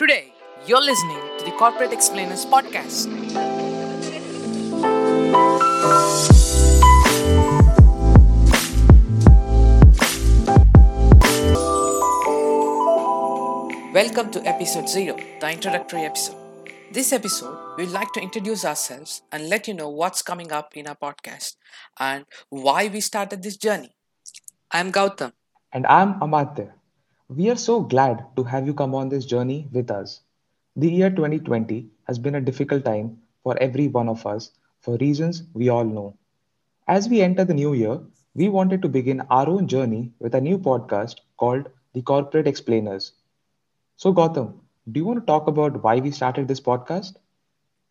Today, you're listening to the Corporate Explainers podcast. Welcome to episode 0, the introductory episode. This episode, we'd like to introduce ourselves and let you know what's coming up in our podcast and why we started this journey. I'm Gowtham. And I'm Amatya. We are so glad to have you come on this journey with us. The year 2020 has been a difficult time for every one of us for reasons we all know. As we enter the new year, we wanted to begin our own journey with a new podcast called The Corporate Explainers. So, Gowtham, do you want to talk about why we started this podcast?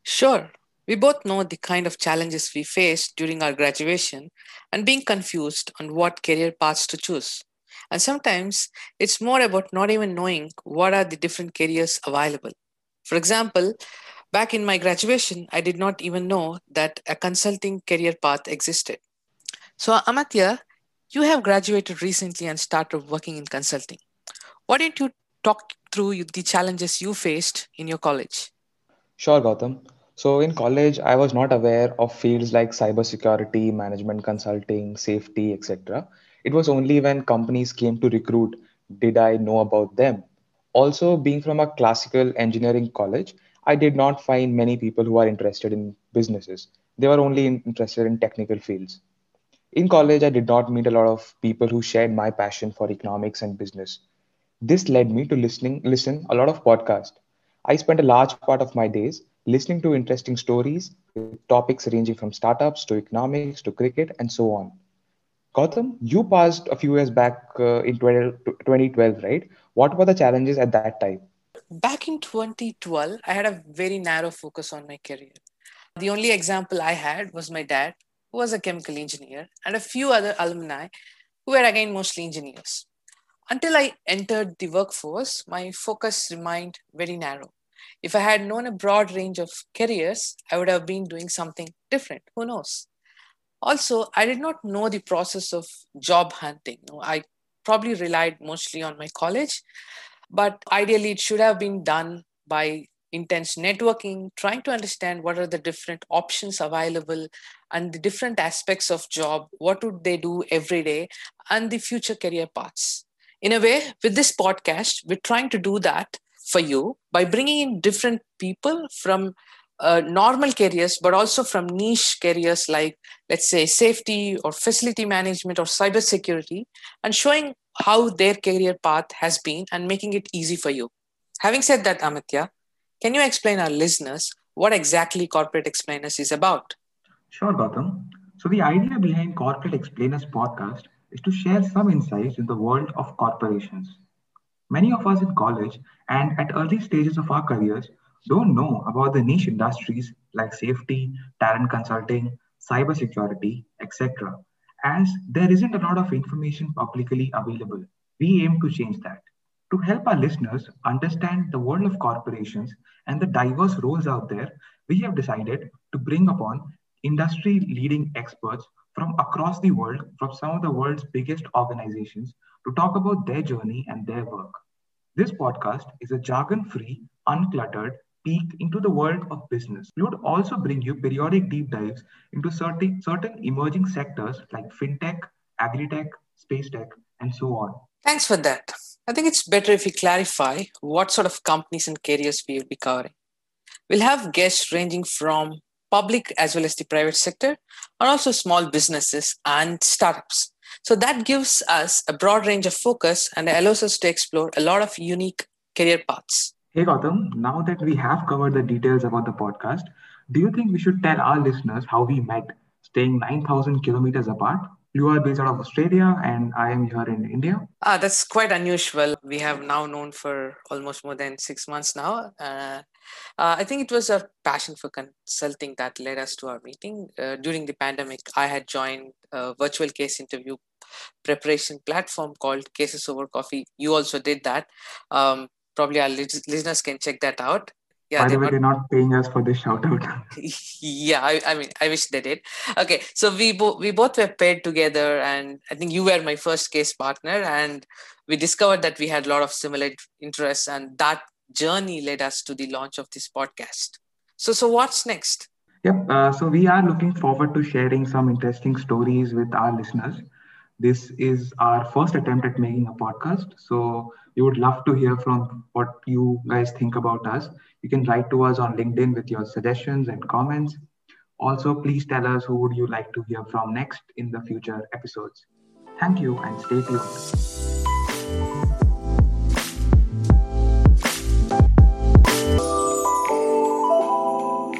Sure. We both know the kind of challenges we faced during our graduation and being confused on what career paths to choose. And sometimes it's more about not even knowing what are the different careers available. For example, back in my graduation, I did not even know that a consulting career path existed. So, Amatya, you have graduated recently and started working in consulting. Why don't you talk through the challenges you faced in your college? Sure, Gowtham. So, in college, I was not aware of fields like cybersecurity, management consulting, safety, etc. It was only when companies came to recruit did I know about them. Also, being from a classical engineering college, I did not find many people who are interested in businesses. They were only interested in technical fields. In college, I did not meet a lot of people who shared my passion for economics and business. This led me to listening listen a lot of podcasts. I spent a large part of my days listening to interesting stories topics ranging from startups to economics to cricket and so on. Gowtham, you passed a few years back uh, in 2012, right? What were the challenges at that time? Back in 2012, I had a very narrow focus on my career. The only example I had was my dad, who was a chemical engineer, and a few other alumni who were again mostly engineers. Until I entered the workforce, my focus remained very narrow. If I had known a broad range of careers, I would have been doing something different. Who knows? Also, I did not know the process of job hunting. I probably relied mostly on my college, but ideally, it should have been done by intense networking, trying to understand what are the different options available and the different aspects of job, what would they do every day, and the future career paths. In a way, with this podcast, we're trying to do that for you by bringing in different people from uh, normal careers, but also from niche careers like, let's say, safety or facility management or cybersecurity, and showing how their career path has been and making it easy for you. Having said that, Amatya, can you explain our listeners what exactly Corporate Explainers is about? Sure, Gowtham. So, the idea behind Corporate Explainers podcast is to share some insights in the world of corporations. Many of us in college and at early stages of our careers don't know about the niche industries like safety, talent consulting, cybersecurity, etc., as there isn't a lot of information publicly available. We aim to change that. To help our listeners understand the world of corporations and the diverse roles out there, we have decided to bring upon industry leading experts from across the world, from some of the world's biggest organizations, to talk about their journey and their work. This podcast is a jargon free, uncluttered, peek into the world of business. We would also bring you periodic deep dives into certain, certain emerging sectors like fintech, agri-tech, space tech, and so on. Thanks for that. I think it's better if we clarify what sort of companies and careers we will be covering. We'll have guests ranging from public as well as the private sector, and also small businesses and startups. So that gives us a broad range of focus and allows us to explore a lot of unique career paths. Hey Gowtham, now that we have covered the details about the podcast, do you think we should tell our listeners how we met, staying 9,000 kilometers apart? You are based out of Australia and I am here in India. Ah, that's quite unusual. We have now known for almost more than six months now. Uh, uh, I think it was a passion for consulting that led us to our meeting. Uh, during the pandemic, I had joined a virtual case interview preparation platform called Cases Over Coffee. You also did that. Um, probably our listeners can check that out yeah, By the way, not... they're not paying us for this shout out. yeah, I, I, mean, I wish they did. Okay, so we both we both were paired together, and I think you were my first case partner, and we discovered that we had a lot of similar interests, and that journey led us to the launch of this podcast. So, so what's next? Yep. Uh, so we are looking forward to sharing some interesting stories with our listeners. This is our first attempt at making a podcast. So we would love to hear from what you guys think about us. You can write to us on LinkedIn with your suggestions and comments. Also, please tell us who would you like to hear from next in the future episodes. Thank you and stay tuned.